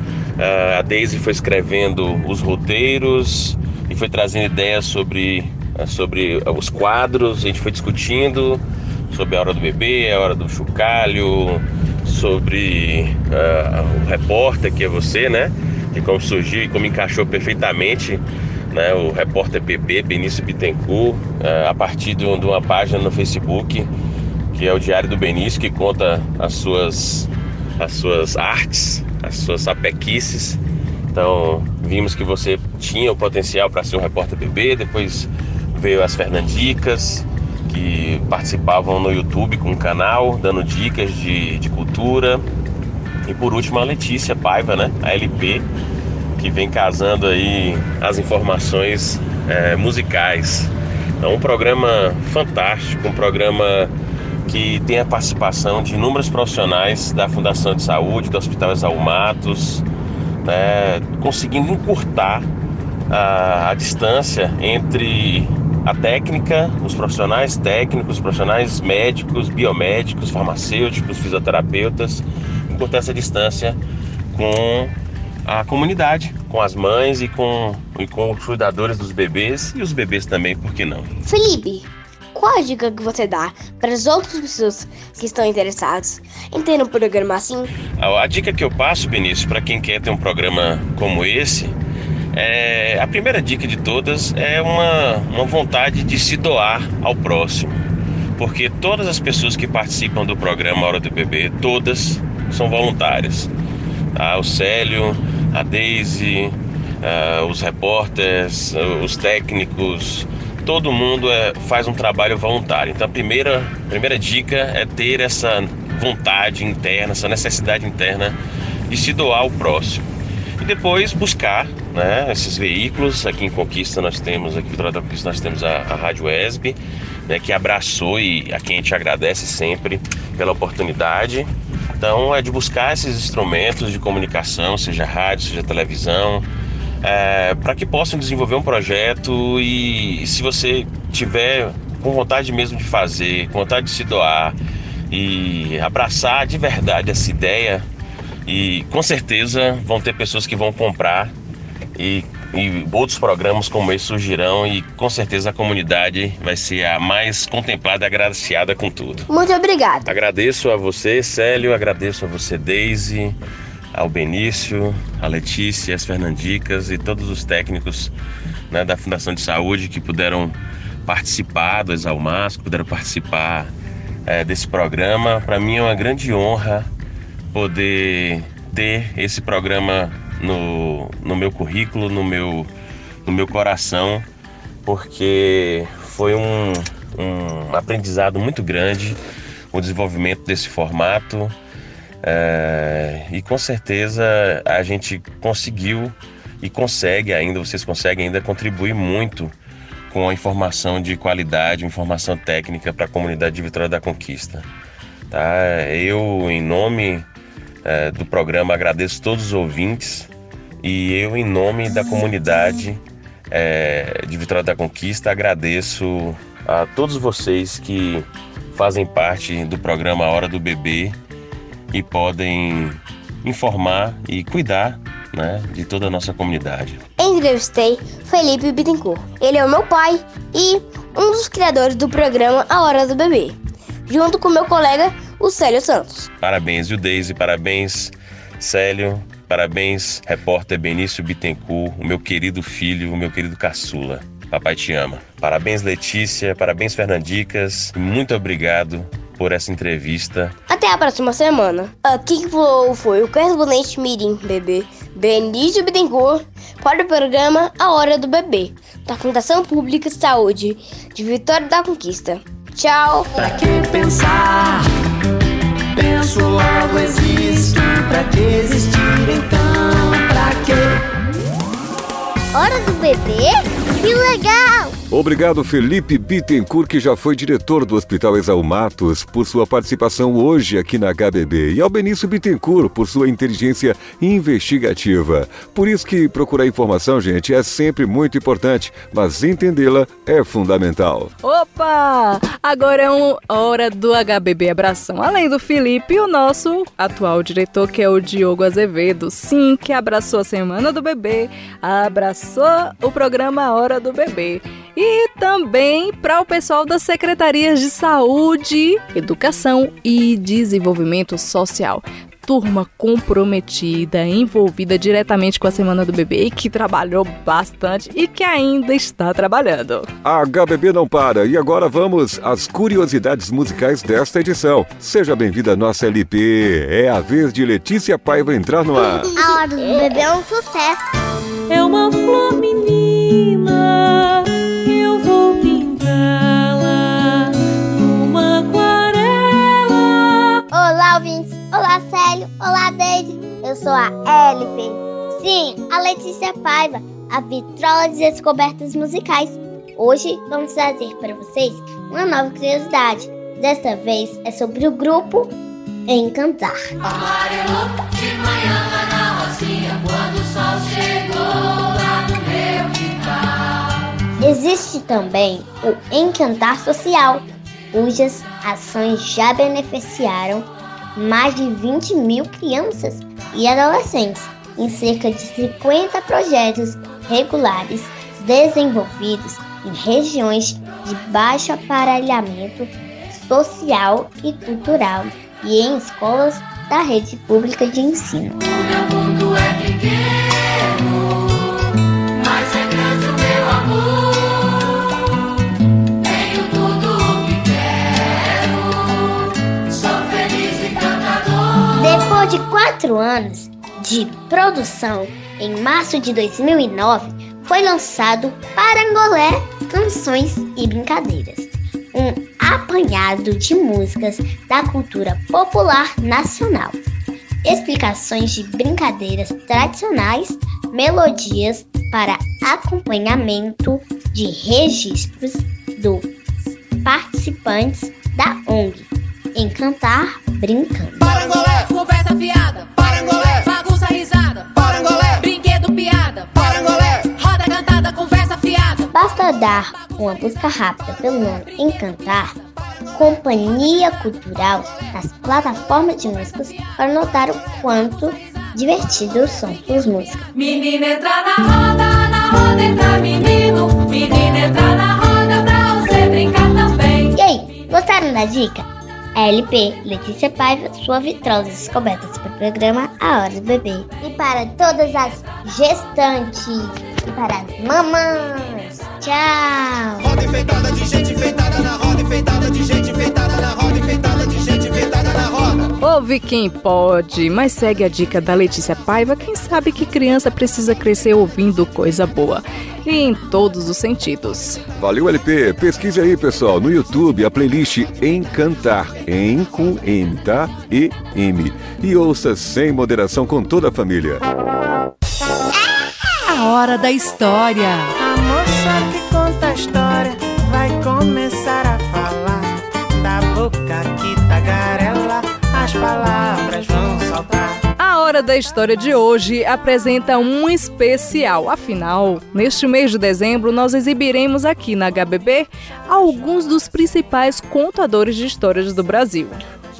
A Daisy foi escrevendo os roteiros e foi trazendo ideias sobre, sobre os quadros. A gente foi discutindo sobre a hora do bebê, a hora do chocalho, sobre uh, o repórter que é você, né? De como surgiu e como encaixou perfeitamente né, o repórter PB, Benício Bittencourt, é, a partir de, uma página no Facebook, que é o Diário do Benício, que conta as suas, as suas artes, as suas sapequices. Então, vimos que você tinha o potencial para ser um repórter PB, depois veio as Fernandicas, que participavam no YouTube com o canal, dando dicas de, de cultura. E por último a Letícia Paiva, né? A LP, que vem casando aí as informações é, musicais. Então, um programa fantástico, um programa que tem a participação de inúmeros profissionais da Fundação de Saúde, do Hospital Exaú Matos, né, conseguindo encurtar a, a distância entre a técnica, os profissionais técnicos, os profissionais médicos, biomédicos, farmacêuticos, fisioterapeutas, encurtar essa distância com a comunidade, com as mães e com, e com os cuidadores dos bebês e os bebês também, por que não? Felipe, qual a dica que você dá para as outras pessoas que estão interessadas em ter um programa assim? A, a dica que eu passo, Benício, para quem quer ter um programa como esse, é, a primeira dica de todas é uma, uma vontade de se doar ao próximo. Porque todas as pessoas que participam do programa Hora do Bebê, todas são voluntárias. Tá? O Célio, a Daisy, uh, os repórteres, os técnicos, todo mundo é, faz um trabalho voluntário. Então a primeira, primeira dica é ter essa vontade interna, essa necessidade interna de se doar ao próximo. E depois buscar né, esses veículos. Aqui em Conquista nós temos, aqui em Vitória da Conquista nós temos a, a Rádio ESB, né, que abraçou e a quem a gente agradece sempre pela oportunidade. Então é de buscar esses instrumentos de comunicação, seja rádio, seja televisão, é, para que possam desenvolver um projeto e se você tiver com vontade mesmo de fazer, com vontade de se doar e abraçar de verdade essa ideia, e com certeza vão ter pessoas que vão comprar e, e, outros programas como esse surgirão e com certeza a comunidade vai ser a mais contemplada e agraciada com tudo. Muito obrigado. Agradeço a você, Célio, agradeço a você, Daisy, ao Benício, a Letícia, as Fernandicas e todos os técnicos né, da Fundação de Saúde que puderam participar do Exalmas, que puderam participar é, desse programa. Para mim é uma grande honra poder ter esse programa no, no meu currículo, no meu, no meu coração, porque foi um, um aprendizado muito grande o desenvolvimento desse formato. É, e com certeza a gente conseguiu e consegue ainda, vocês conseguem ainda contribuir muito com a informação de qualidade, informação técnica para a comunidade de Vitória da Conquista. Tá? Eu, em nome é, do programa, agradeço todos os ouvintes e eu, em nome da comunidade é, de Vitória da Conquista, agradeço a todos vocês que fazem parte do programa Hora do Bebê e podem informar e cuidar né, de toda a nossa comunidade. Entrevistei Felipe Bittencourt. Ele é o meu pai e um dos criadores do programa A Hora do Bebê, junto com meu colega, o Célio Santos. Parabéns, viu, Deise? Parabéns, Célio. Parabéns, repórter Benício Bittencourt, o meu querido filho, o meu querido caçula. Papai te ama. Parabéns, Letícia. Parabéns, Fernandicas. Muito obrigado por essa entrevista. Até a próxima semana. Aqui que falou foi o correspondente Mirim Bebê Benício Bittencourt para o programa A Hora do Bebê, da Fundação Pública de Saúde de Vitória da Conquista. Tchau! Pra que pensar? Penso logo existo. Pra que existir então? Pra que? Hora do Bebê? Que legal! Obrigado, Felipe Bittencourt, que já foi diretor do Hospital Exalmatos, por sua participação hoje aqui na HBB, e ao Benício Bittencourt por sua inteligência investigativa. Por isso que procurar informação, gente, é sempre muito importante, mas entendê-la é fundamental. Opa! Agora é uma hora do HBB Abração. Além do Felipe, o nosso atual diretor, que é o Diogo Azevedo. Sim, que abraçou a Semana do Bebê, abraçou o programa Hora do Bebê. E também para o pessoal das secretarias de Saúde, Educação e Desenvolvimento Social turma comprometida, envolvida diretamente com a Semana do Bebê e que trabalhou bastante e que ainda está trabalhando. A HBB não para e agora vamos às curiosidades musicais desta edição. Seja bem-vinda à nossa LP. É a vez de Letícia Paiva entrar no ar. A hora do bebê é um sucesso. É uma flor menina, ouvintes. Olá, Célio. Olá, Deide. Eu sou a LP. Sim, a Letícia Paiva, a vitrola de descobertas musicais. Hoje vamos trazer para vocês uma nova curiosidade. Desta vez é sobre o grupo Encantar. Amarelou de manhã lá na rocinha quando o sol chegou lá no meu quintal. Existe também o Encantar Social, cujas ações já beneficiaram mais de 20 mil crianças e adolescentes em cerca de 50 projetos regulares desenvolvidos em regiões de baixo aparelhamento social e cultural e em escolas da rede pública de ensino. Depois de quatro anos de produção, em março de 2009, foi lançado Parangolé Canções e Brincadeiras, um apanhado de músicas da cultura popular nacional. Explicações de brincadeiras tradicionais, melodias para acompanhamento de registros dos participantes da ONG em Cantar Brincando. Parangolé, fiada. Parangolé, bagunça risada. Parangolé, brinquedo piada. Parangolé, roda cantada, conversa fiada. Basta dar uma busca rápida pelo nome Encantar, Companhia Cultural, nas plataformas de músicas para notar o quanto divertidos são suas músicas. Menina entra na roda, na roda entra menino. Menina entra na roda pra você brincar também. E aí, gostaram da dica? LP Letícia Paiva, sua vitrosa descobertas para o programa A Hora do Bebê. E para todas as gestantes e para as mamães. Tchau! Roda enfeitada de gente enfeitada na roda, enfeitada de gente Ouve quem pode, mas segue a dica da Letícia Paiva. Quem sabe que criança precisa crescer ouvindo coisa boa. E em todos os sentidos. Valeu, LP. Pesquise aí, pessoal, no YouTube a playlist Encantar, em com M, tá? E M. E ouça sem moderação com toda a família. A hora da história. A moça que conta a história Hora da História de hoje apresenta um especial. Afinal, neste mês de dezembro, nós exibiremos aqui na HBB alguns dos principais contadores de histórias do Brasil.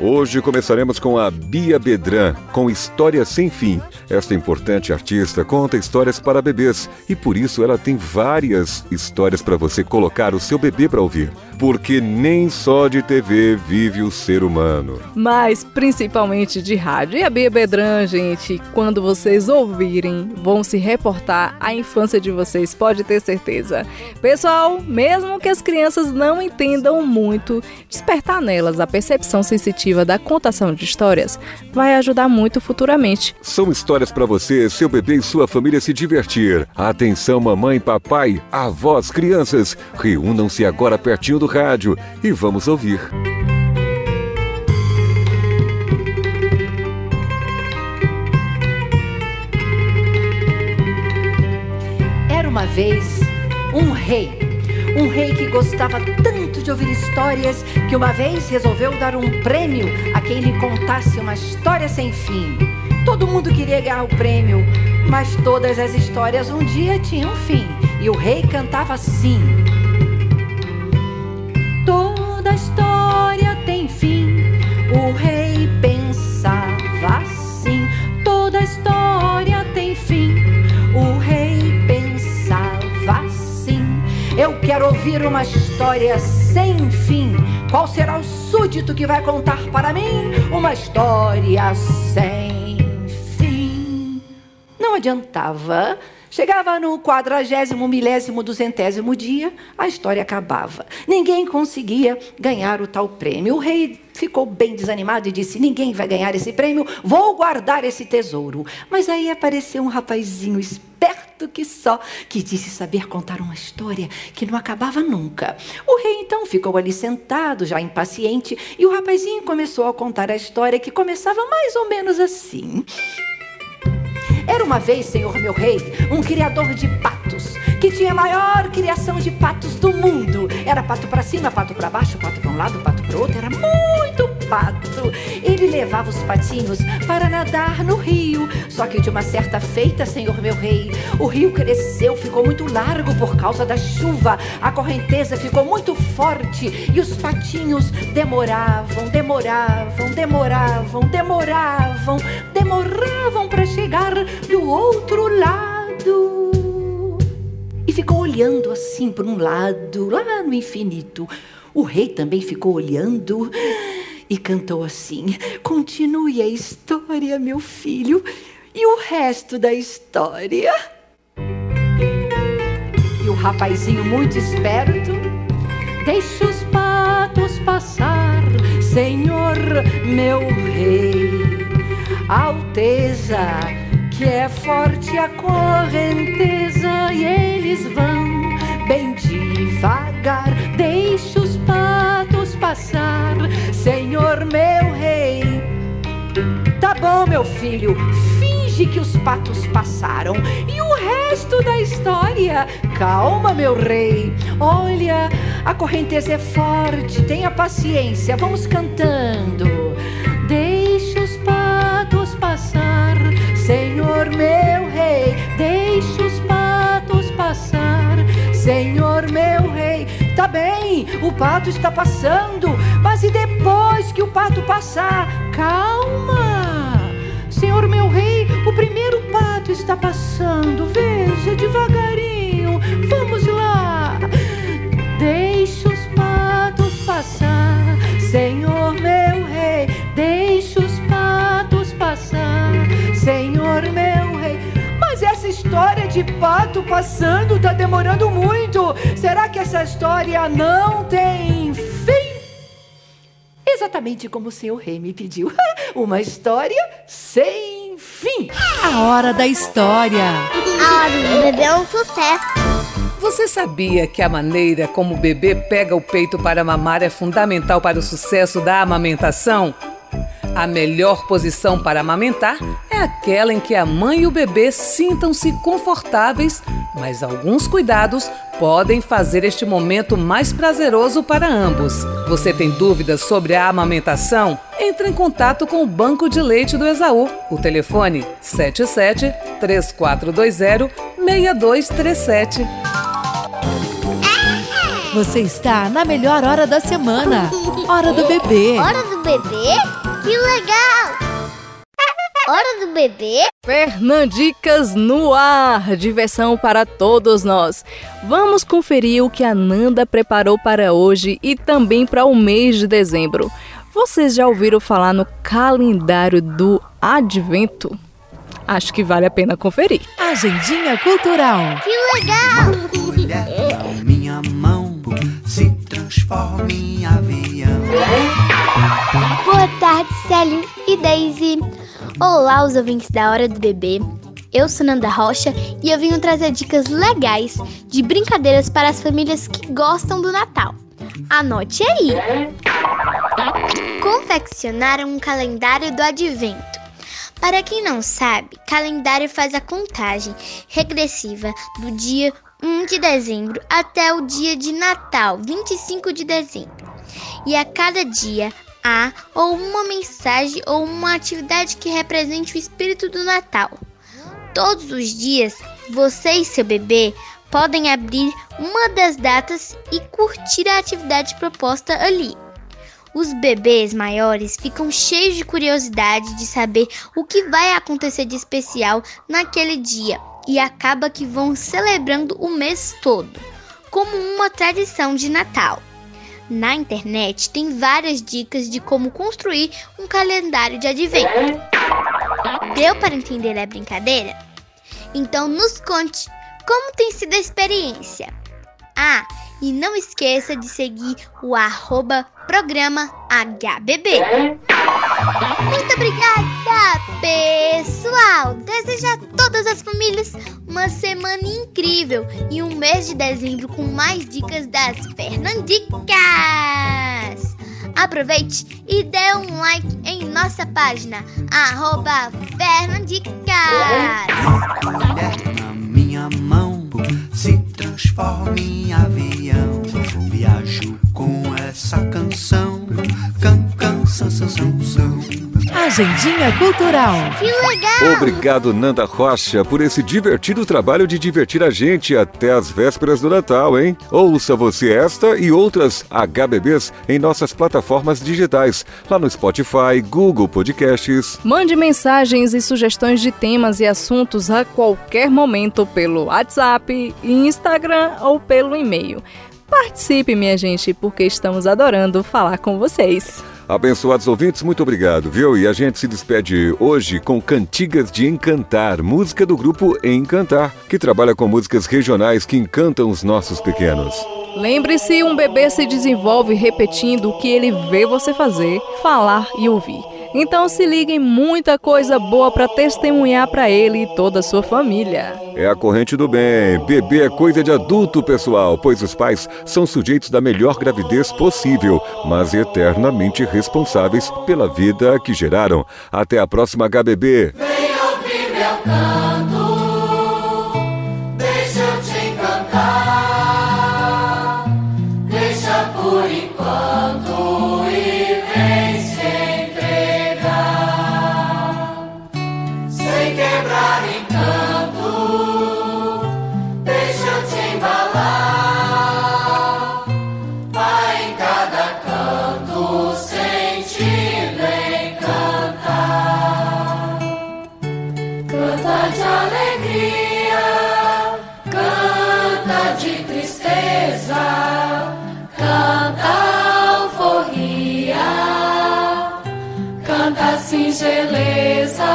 Hoje começaremos com a Bia Bedran, com História Sem Fim. Esta importante artista conta histórias para bebês e por isso ela tem várias histórias para você colocar o seu bebê para ouvir. Porque nem só de TV vive o ser humano. Mas principalmente de rádio. E a Bia Bedran, gente, quando vocês ouvirem, vão se reportar à infância de vocês, pode ter certeza. Pessoal, mesmo que as crianças não entendam muito, despertar nelas a percepção sensitiva da contação de histórias vai ajudar muito futuramente. São histórias para você, seu bebê e sua família se divertir. Atenção, mamãe, papai, avós, crianças, reúnam-se agora pertinho do rádio e vamos ouvir. Era uma vez um rei. Um rei que gostava tanto de ouvir histórias que uma vez resolveu dar um prêmio a quem lhe contasse uma história sem fim. Todo mundo queria ganhar o prêmio, mas todas as histórias um dia tinham fim. E o rei cantava assim: Toda história tem fim. O rei pensava assim: Toda história tem fim. O rei Eu quero ouvir uma história sem fim. Qual será o súdito que vai contar para mim uma história sem fim? Não adiantava. Chegava no quadragésimo, milésimo, duzentésimo dia, a história acabava. Ninguém conseguia ganhar o tal prêmio. O rei ficou bem desanimado e disse: Ninguém vai ganhar esse prêmio, vou guardar esse tesouro. Mas aí apareceu um rapazinho esperto que só, que disse saber contar uma história que não acabava nunca. O rei então ficou ali sentado, já impaciente, e o rapazinho começou a contar a história que começava mais ou menos assim. Era uma vez, senhor meu rei, um criador de patos, que tinha a maior criação de patos do mundo. Era pato para cima, pato para baixo, pato para um lado, pato para outro, era muito pato. Ele levava os patinhos para nadar no rio. Só que de uma certa feita, senhor meu rei, o rio cresceu, ficou muito largo por causa da chuva. A correnteza ficou muito forte e os patinhos demoravam, demoravam, demoravam, demoravam, demoravam para chegar do outro lado. E ficou olhando assim para um lado, lá no infinito. O rei também ficou olhando e cantou assim: Continue a história, meu filho, e o resto da história. E o rapazinho, muito esperto, deixa os patos passar, Senhor, meu rei. Alteza, que é forte a correnteza e eles vão bem devagar. Deixe os patos passar, Senhor meu rei. Tá bom, meu filho, finge que os patos passaram e o resto da história. Calma, meu rei. Olha, a correnteza é forte, tenha paciência, vamos cantando. Deixe os patos passar, Senhor meu rei. Deixe os patos passar, Senhor meu rei. Tá bem, o pato está passando, mas e depois que o pato passar? Calma, Senhor meu rei, o primeiro pato está passando. Veja devagarinho, vamos história de pato passando tá demorando muito. Será que essa história não tem fim? Exatamente como o senhor rei me pediu. Uma história sem fim. A hora da história. A hora do bebê é um sucesso. Você sabia que a maneira como o bebê pega o peito para mamar é fundamental para o sucesso da amamentação? A melhor posição para amamentar é aquela em que a mãe e o bebê sintam-se confortáveis, mas alguns cuidados podem fazer este momento mais prazeroso para ambos. Você tem dúvidas sobre a amamentação? Entre em contato com o Banco de Leite do Exaú. O telefone 77 3420 6237. Você está na melhor hora da semana. Hora do bebê. Hora do bebê? Que legal! Hora do bebê? Fernandicas no ar, diversão para todos nós. Vamos conferir o que a Nanda preparou para hoje e também para o mês de dezembro. Vocês já ouviram falar no calendário do Advento? Acho que vale a pena conferir. Agendinha cultural. Que legal! Mulher, minha mão se transforma em avião. Boa tarde, Célio e Daisy. Olá, os ouvintes da Hora do Bebê. Eu sou Nanda Rocha e eu venho trazer dicas legais de brincadeiras para as famílias que gostam do Natal. Anote aí! Confeccionar um calendário do Advento. Para quem não sabe, calendário faz a contagem regressiva do dia 1 de dezembro até o dia de Natal, 25 de dezembro. E a cada dia há ou uma mensagem ou uma atividade que represente o espírito do Natal. Todos os dias, você e seu bebê podem abrir uma das datas e curtir a atividade proposta ali. Os bebês maiores ficam cheios de curiosidade de saber o que vai acontecer de especial naquele dia e acaba que vão celebrando o mês todo, como uma tradição de Natal. Na internet tem várias dicas de como construir um calendário de advento. Deu para entender a brincadeira? Então nos conte como tem sido a experiência. Ah, e não esqueça de seguir o arroba programa HBB. Muito obrigada, pessoal! Desejo a todas as famílias uma semana incrível e um mês de dezembro com mais dicas das Fernandicas! Aproveite e dê um like em nossa página, arroba Fernandicas! Na minha mão se transforma em avião. Viajo com essa canção. Can, can, san, san, san. Agendinha cultural. Que legal! Obrigado, Nanda Rocha, por esse divertido trabalho de divertir a gente até as vésperas do Natal, hein? Ouça você esta e outras HBBs em nossas plataformas digitais, lá no Spotify, Google Podcasts. Mande mensagens e sugestões de temas e assuntos a qualquer momento pelo WhatsApp, Instagram ou pelo e-mail. Participe, minha gente, porque estamos adorando falar com vocês. Abençoados ouvintes, muito obrigado, viu? E a gente se despede hoje com Cantigas de Encantar, música do grupo Encantar, que trabalha com músicas regionais que encantam os nossos pequenos. Lembre-se, um bebê se desenvolve repetindo o que ele vê você fazer, falar e ouvir. Então se liguem muita coisa boa para testemunhar para ele e toda a sua família. É a corrente do bem. Bebê é coisa de adulto, pessoal, pois os pais são sujeitos da melhor gravidez possível, mas eternamente responsáveis pela vida que geraram. Até a próxima HBB. Vem ouvir meu canto. singeleza.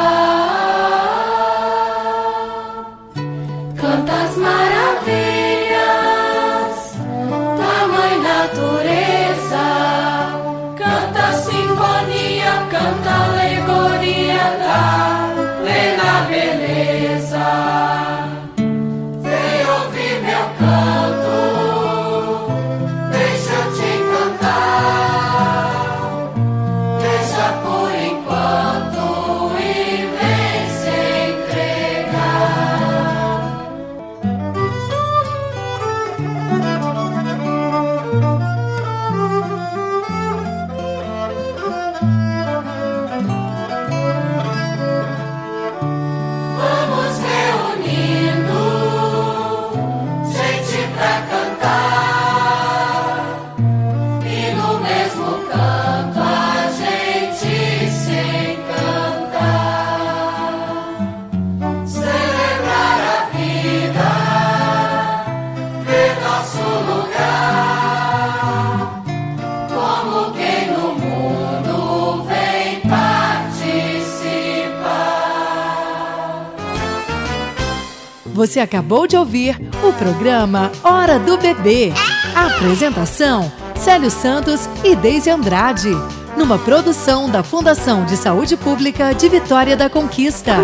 Você acabou de ouvir o programa Hora do Bebê. Apresentação: Célio Santos e Deise Andrade. Numa produção da Fundação de Saúde Pública de Vitória da Conquista.